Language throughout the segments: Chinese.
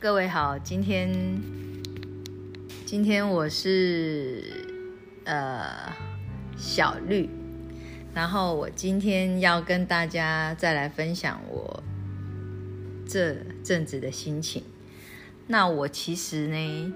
各位好，今天今天我是呃小绿，然后我今天要跟大家再来分享我这阵子的心情。那我其实呢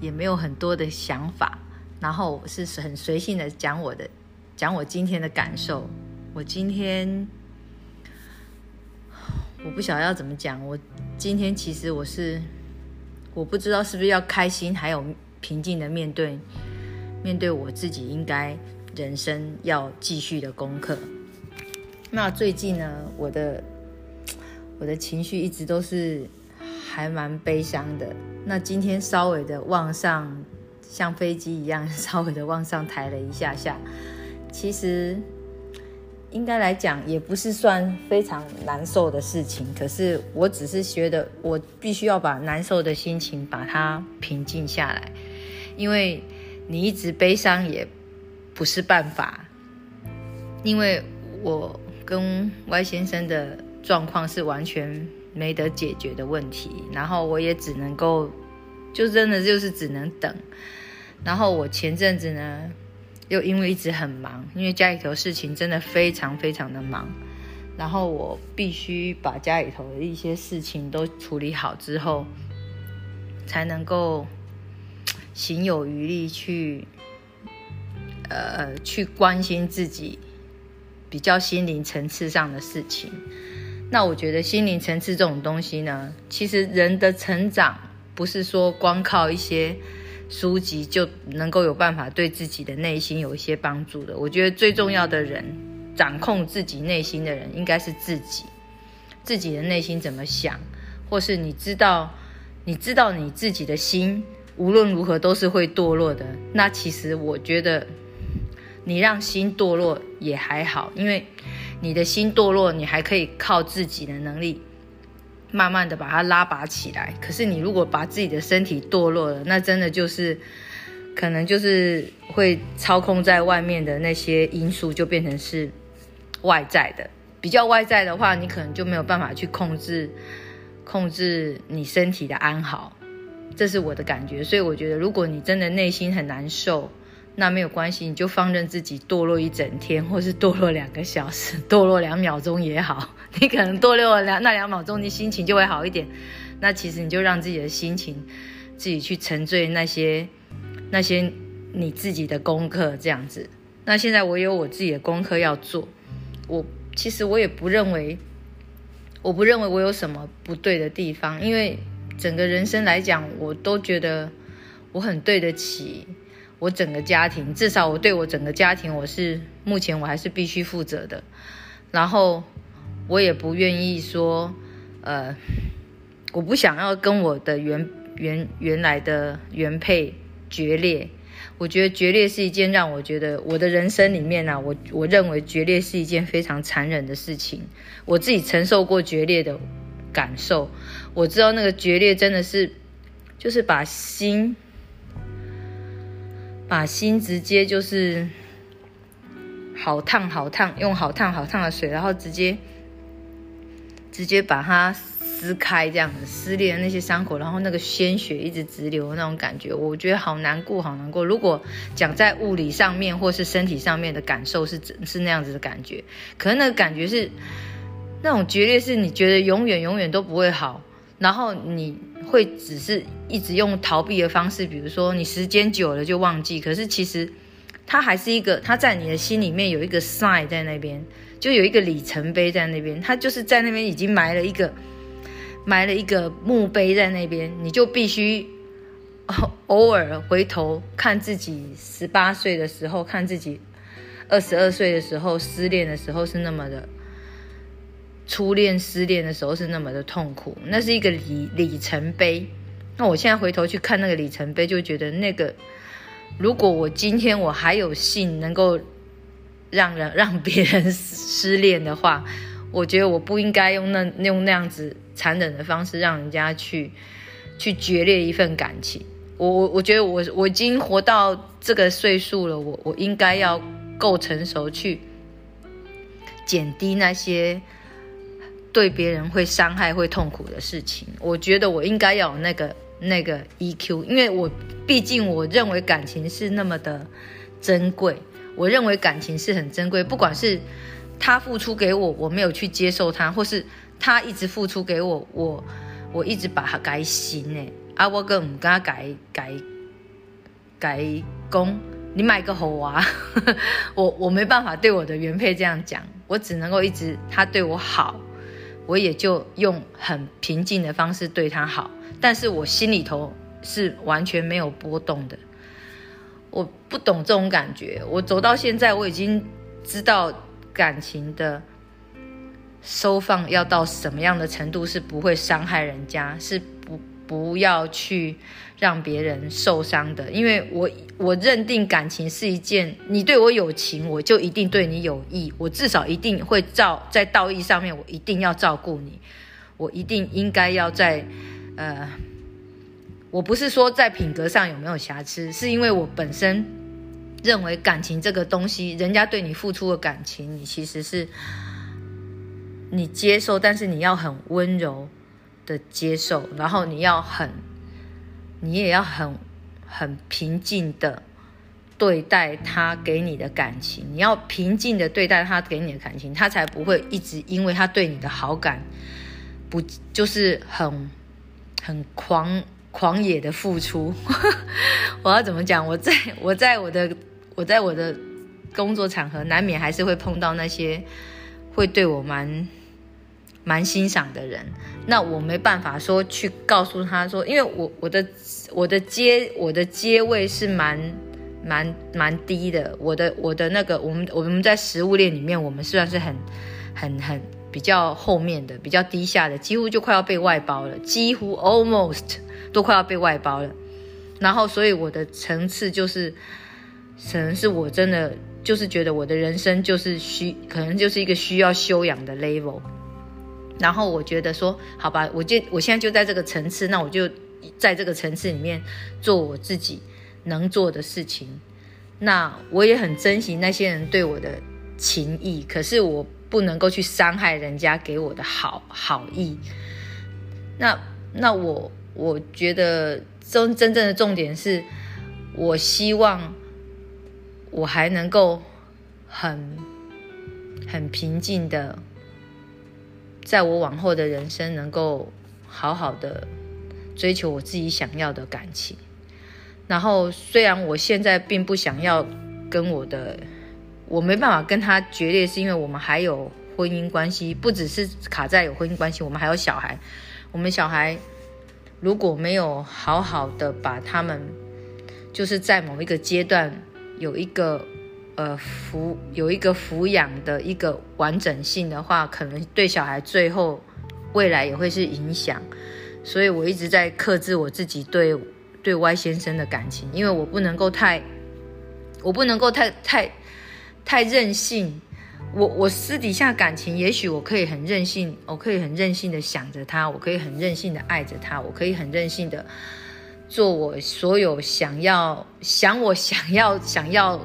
也没有很多的想法，然后我是很随性的讲我的讲我今天的感受。我今天。我不晓得要怎么讲。我今天其实我是，我不知道是不是要开心，还有平静的面对面对我自己应该人生要继续的功课。那最近呢，我的我的情绪一直都是还蛮悲伤的。那今天稍微的往上，像飞机一样 稍微的往上抬了一下下，其实。应该来讲，也不是算非常难受的事情。可是我只是觉得，我必须要把难受的心情把它平静下来，因为你一直悲伤也不是办法。因为我跟 Y 先生的状况是完全没得解决的问题，然后我也只能够，就真的就是只能等。然后我前阵子呢。又因为一直很忙，因为家里头事情真的非常非常的忙，然后我必须把家里头的一些事情都处理好之后，才能够行有余力去，呃，去关心自己比较心灵层次上的事情。那我觉得心灵层次这种东西呢，其实人的成长不是说光靠一些。书籍就能够有办法对自己的内心有一些帮助的。我觉得最重要的人，掌控自己内心的人应该是自己。自己的内心怎么想，或是你知道，你知道你自己的心无论如何都是会堕落的。那其实我觉得，你让心堕落也还好，因为你的心堕落，你还可以靠自己的能力。慢慢的把它拉拔起来。可是你如果把自己的身体堕落了，那真的就是，可能就是会操控在外面的那些因素，就变成是外在的。比较外在的话，你可能就没有办法去控制，控制你身体的安好。这是我的感觉。所以我觉得，如果你真的内心很难受，那没有关系，你就放任自己堕落一整天，或是堕落两个小时，堕落两秒钟也好。你可能堕落了两那两秒钟，你心情就会好一点。那其实你就让自己的心情自己去沉醉那些那些你自己的功课这样子。那现在我有我自己的功课要做，我其实我也不认为，我不认为我有什么不对的地方，因为整个人生来讲，我都觉得我很对得起。我整个家庭，至少我对我整个家庭，我是目前我还是必须负责的。然后我也不愿意说，呃，我不想要跟我的原原原来的原配决裂。我觉得决裂是一件让我觉得我的人生里面呢，我我认为决裂是一件非常残忍的事情。我自己承受过决裂的感受，我知道那个决裂真的是，就是把心。把心直接就是好烫好烫，用好烫好烫的水，然后直接直接把它撕开，这样子撕裂那些伤口，然后那个鲜血一直直流的那种感觉，我觉得好难过，好难过。如果讲在物理上面或是身体上面的感受是是那样子的感觉，可是那个感觉是那种决裂，是你觉得永远永远都不会好，然后你。会只是一直用逃避的方式，比如说你时间久了就忘记，可是其实它还是一个，它在你的心里面有一个 sign 在那边，就有一个里程碑在那边，它就是在那边已经埋了一个埋了一个墓碑在那边，你就必须偶尔回头看自己十八岁的时候，看自己二十二岁的时候失恋的时候是那么的。初恋失恋的时候是那么的痛苦，那是一个里里程碑。那我现在回头去看那个里程碑，就觉得那个，如果我今天我还有幸能够让人让别人失恋的话，我觉得我不应该用那用那样子残忍的方式让人家去去决裂一份感情。我我我觉得我我已经活到这个岁数了，我我应该要够成熟去减低那些。对别人会伤害、会痛苦的事情。我觉得我应该要有那个那个 EQ，因为我毕竟我认为感情是那么的珍贵，我认为感情是很珍贵，不管是他付出给我，我没有去接受他，或是他一直付出给我，我我一直把他改心呢。啊，我跟唔跟他改改改工，你买个猴娃，我我没办法对我的原配这样讲，我只能够一直他对我好，我也就用很平静的方式对他好，但是我心里头是完全没有波动的，我不懂这种感觉，我走到现在我已经知道感情的收放要到什么样的程度是不会伤害人家，是。不要去让别人受伤的，因为我我认定感情是一件，你对我有情，我就一定对你有义，我至少一定会照在道义上面，我一定要照顾你，我一定应该要在，呃，我不是说在品格上有没有瑕疵，是因为我本身认为感情这个东西，人家对你付出的感情，你其实是你接受，但是你要很温柔。的接受，然后你要很，你也要很很平静的对待他给你的感情，你要平静的对待他给你的感情，他才不会一直因为他对你的好感，不就是很很狂狂野的付出。我要怎么讲？我在我在我的我在我的工作场合，难免还是会碰到那些会对我蛮。蛮欣赏的人，那我没办法说去告诉他说，因为我我的我的阶我的阶位是蛮蛮蛮低的，我的我的那个我们我们在食物链里面，我们算是很很很比较后面的，比较低下的，几乎就快要被外包了，几乎 almost 都快要被外包了。然后，所以我的层次就是，可能是我真的就是觉得我的人生就是需，可能就是一个需要修养的 level。然后我觉得说，好吧，我就我现在就在这个层次，那我就在这个层次里面做我自己能做的事情。那我也很珍惜那些人对我的情谊，可是我不能够去伤害人家给我的好好意。那那我我觉得真真正的重点是，我希望我还能够很很平静的。在我往后的人生，能够好好的追求我自己想要的感情。然后，虽然我现在并不想要跟我的，我没办法跟他决裂，是因为我们还有婚姻关系，不只是卡在有婚姻关系，我们还有小孩。我们小孩如果没有好好的把他们，就是在某一个阶段有一个。呃，抚有一个抚养的一个完整性的话，可能对小孩最后未来也会是影响，所以我一直在克制我自己对对 Y 先生的感情，因为我不能够太，我不能够太太太任性。我我私底下感情，也许我可以很任性，我可以很任性的想着他，我可以很任性的爱着他，我可以很任性的做我所有想要想我想要想要。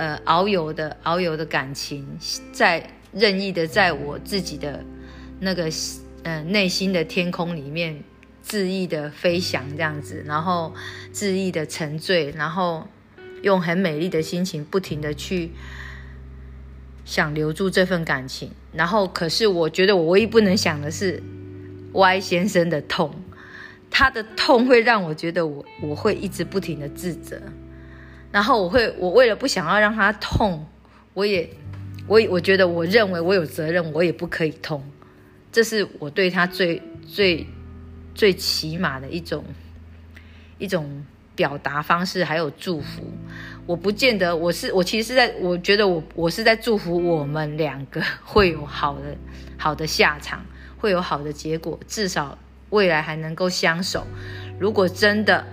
呃，遨游的遨游的感情，在任意的在我自己的那个呃内心的天空里面恣意的飞翔，这样子，然后恣意的沉醉，然后用很美丽的心情不停的去想留住这份感情，然后可是我觉得我唯一不能想的是 Y 先生的痛，他的痛会让我觉得我我会一直不停的自责。然后我会，我为了不想要让他痛，我也，我我觉得我认为我有责任，我也不可以痛，这是我对他最最最起码的一种一种表达方式，还有祝福。我不见得我是我其实是在，我觉得我我是在祝福我们两个会有好的好的下场，会有好的结果，至少未来还能够相守。如果真的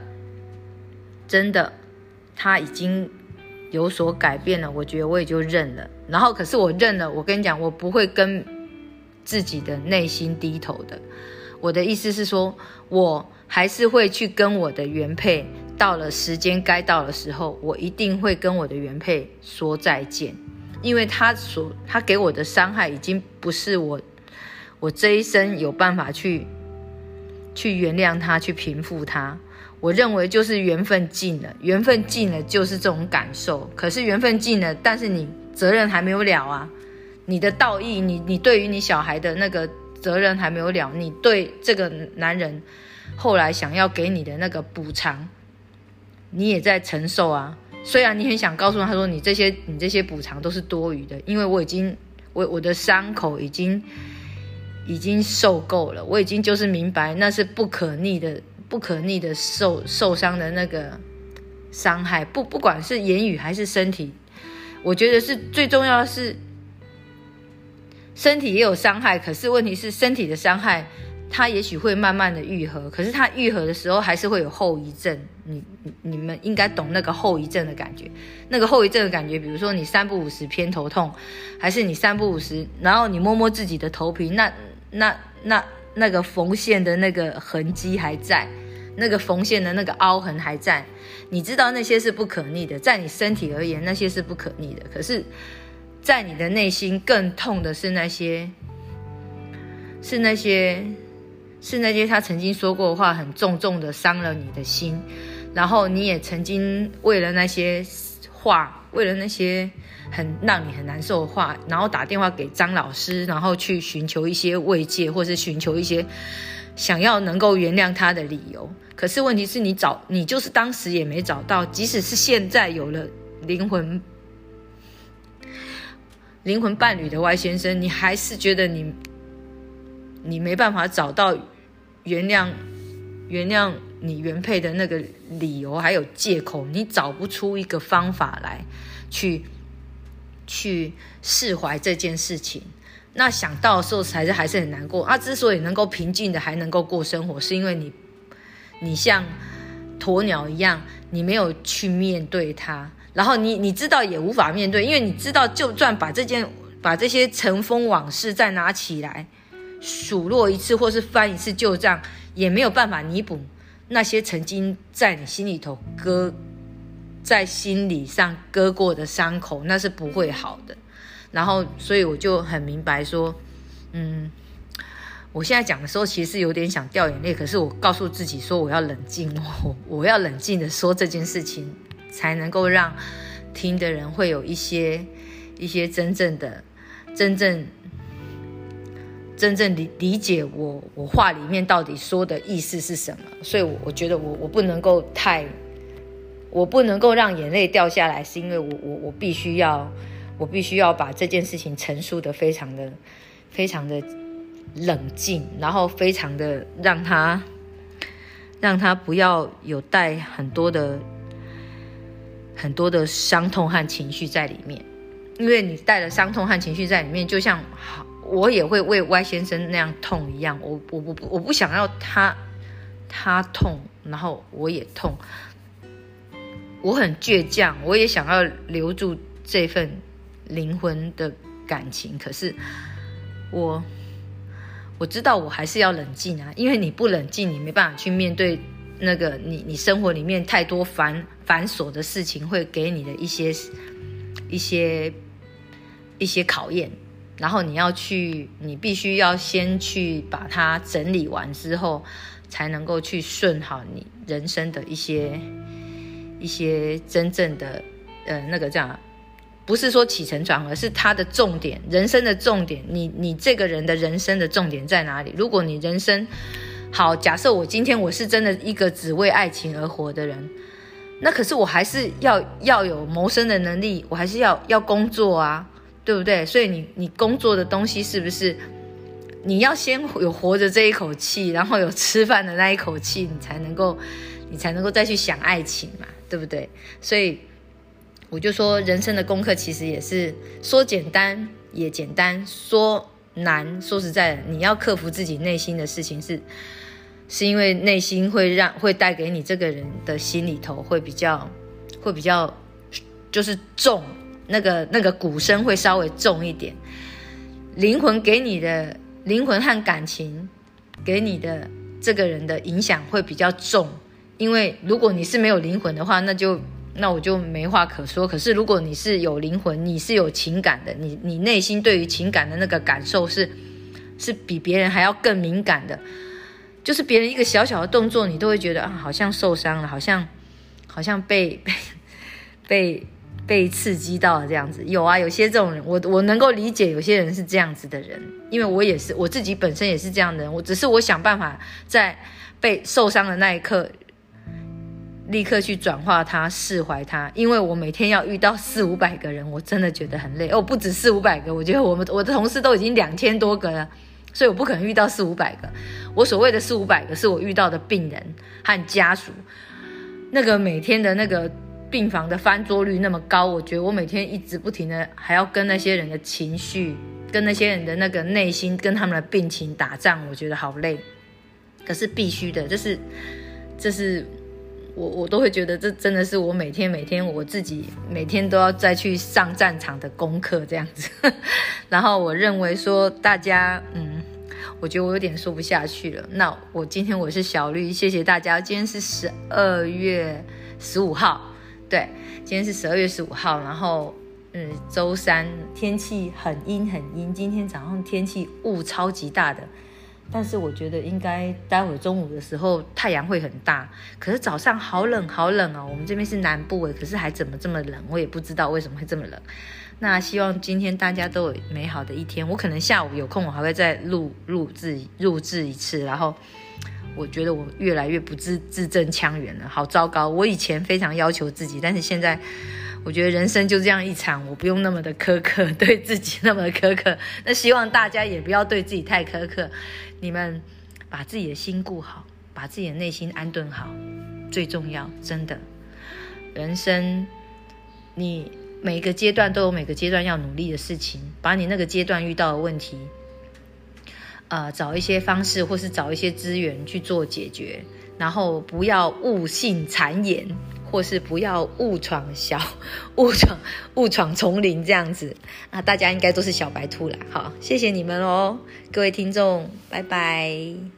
真的。他已经有所改变了，我觉得我也就认了。然后，可是我认了，我跟你讲，我不会跟自己的内心低头的。我的意思是说，我还是会去跟我的原配，到了时间该到的时候，我一定会跟我的原配说再见，因为他所他给我的伤害已经不是我我这一生有办法去去原谅他，去平复他。我认为就是缘分尽了，缘分尽了就是这种感受。可是缘分尽了，但是你责任还没有了啊！你的道义，你你对于你小孩的那个责任还没有了，你对这个男人后来想要给你的那个补偿，你也在承受啊。虽然你很想告诉他说，你这些你这些补偿都是多余的，因为我已经我我的伤口已经已经受够了，我已经就是明白那是不可逆的。不可逆的受受伤的那个伤害，不不管是言语还是身体，我觉得是最重要的是身体也有伤害。可是问题是身体的伤害，它也许会慢慢的愈合，可是它愈合的时候还是会有后遗症。你你们应该懂那个后遗症的感觉，那个后遗症的感觉，比如说你三不五时偏头痛，还是你三不五时，然后你摸摸自己的头皮，那那那。那个缝线的那个痕迹还在，那个缝线的那个凹痕还在，你知道那些是不可逆的，在你身体而言那些是不可逆的，可是，在你的内心更痛的是那些，是那些，是那些他曾经说过的话很重重的伤了你的心，然后你也曾经为了那些话，为了那些。很让你很难受的话，然后打电话给张老师，然后去寻求一些慰藉，或是寻求一些想要能够原谅他的理由。可是问题是你找你就是当时也没找到，即使是现在有了灵魂灵魂伴侣的 Y 先生，你还是觉得你你没办法找到原谅原谅你原配的那个理由，还有借口，你找不出一个方法来去。去释怀这件事情，那想到的时候才是还是很难过。啊，之所以能够平静的还能够过生活，是因为你，你像鸵鸟一样，你没有去面对它，然后你你知道也无法面对，因为你知道，就算把这件把这些尘封往事再拿起来数落一次，或是翻一次旧账，也没有办法弥补那些曾经在你心里头割。在心理上割过的伤口，那是不会好的。然后，所以我就很明白说，嗯，我现在讲的时候，其实是有点想掉眼泪。可是我告诉自己说，我要冷静，我我要冷静的说这件事情，才能够让听的人会有一些一些真正的、真正、真正理理解我我话里面到底说的意思是什么。所以，我我觉得我我不能够太。我不能够让眼泪掉下来，是因为我我我必须要，我必须要把这件事情陈述的非常的非常的冷静，然后非常的让他让他不要有带很多的很多的伤痛和情绪在里面，因为你带了伤痛和情绪在里面，就像好我也会为 Y 先生那样痛一样，我我不我不想要他他痛，然后我也痛。我很倔强，我也想要留住这份灵魂的感情，可是我我知道我还是要冷静啊，因为你不冷静，你没办法去面对那个你你生活里面太多繁繁琐的事情会给你的一些一些一些考验，然后你要去，你必须要先去把它整理完之后，才能够去顺好你人生的一些。一些真正的，呃，那个这样，不是说起承转合，是他的重点，人生的重点。你你这个人的人生的重点在哪里？如果你人生好，假设我今天我是真的一个只为爱情而活的人，那可是我还是要要有谋生的能力，我还是要要工作啊，对不对？所以你你工作的东西是不是你要先有活着这一口气，然后有吃饭的那一口气，你才能够你才能够再去想爱情嘛？对不对？所以我就说，人生的功课其实也是说简单也简单，说难说实在的，你要克服自己内心的事情，是是因为内心会让会带给你这个人的心里头会比较会比较就是重，那个那个鼓声会稍微重一点，灵魂给你的灵魂和感情给你的这个人的影响会比较重。因为如果你是没有灵魂的话，那就那我就没话可说。可是如果你是有灵魂，你是有情感的，你你内心对于情感的那个感受是是比别人还要更敏感的，就是别人一个小小的动作，你都会觉得啊，好像受伤了，好像好像被被被 被刺激到这样子。有啊，有些这种人，我我能够理解，有些人是这样子的人，因为我也是我自己本身也是这样的人，我只是我想办法在被受伤的那一刻。立刻去转化它，释怀它，因为我每天要遇到四五百个人，我真的觉得很累哦，不止四五百个，我觉得我们我的同事都已经两千多个了，所以我不可能遇到四五百个。我所谓的四五百个，是我遇到的病人和家属，那个每天的那个病房的翻桌率那么高，我觉得我每天一直不停的还要跟那些人的情绪，跟那些人的那个内心，跟他们的病情打仗，我觉得好累。可是必须的，这是，这是。我我都会觉得这真的是我每天每天我自己每天都要再去上战场的功课这样子，然后我认为说大家嗯，我觉得我有点说不下去了。那我今天我是小绿，谢谢大家。今天是十二月十五号，对，今天是十二月十五号，然后嗯，周三天气很阴很阴，今天早上天气雾超级大的。但是我觉得应该待会中午的时候太阳会很大，可是早上好冷好冷哦。我们这边是南部诶，可是还怎么这么冷？我也不知道为什么会这么冷。那希望今天大家都有美好的一天。我可能下午有空，我还会再录录制录制一次。然后我觉得我越来越不字字正腔圆了，好糟糕。我以前非常要求自己，但是现在。我觉得人生就这样一场，我不用那么的苛刻，对自己那么的苛刻。那希望大家也不要对自己太苛刻。你们把自己的心顾好，把自己的内心安顿好，最重要。真的，人生你每个阶段都有每个阶段要努力的事情，把你那个阶段遇到的问题，呃，找一些方式或是找一些资源去做解决，然后不要误信谗言。或是不要误闯小 误闯误闯丛林这样子，那大家应该都是小白兔啦。好，谢谢你们哦，各位听众，拜拜。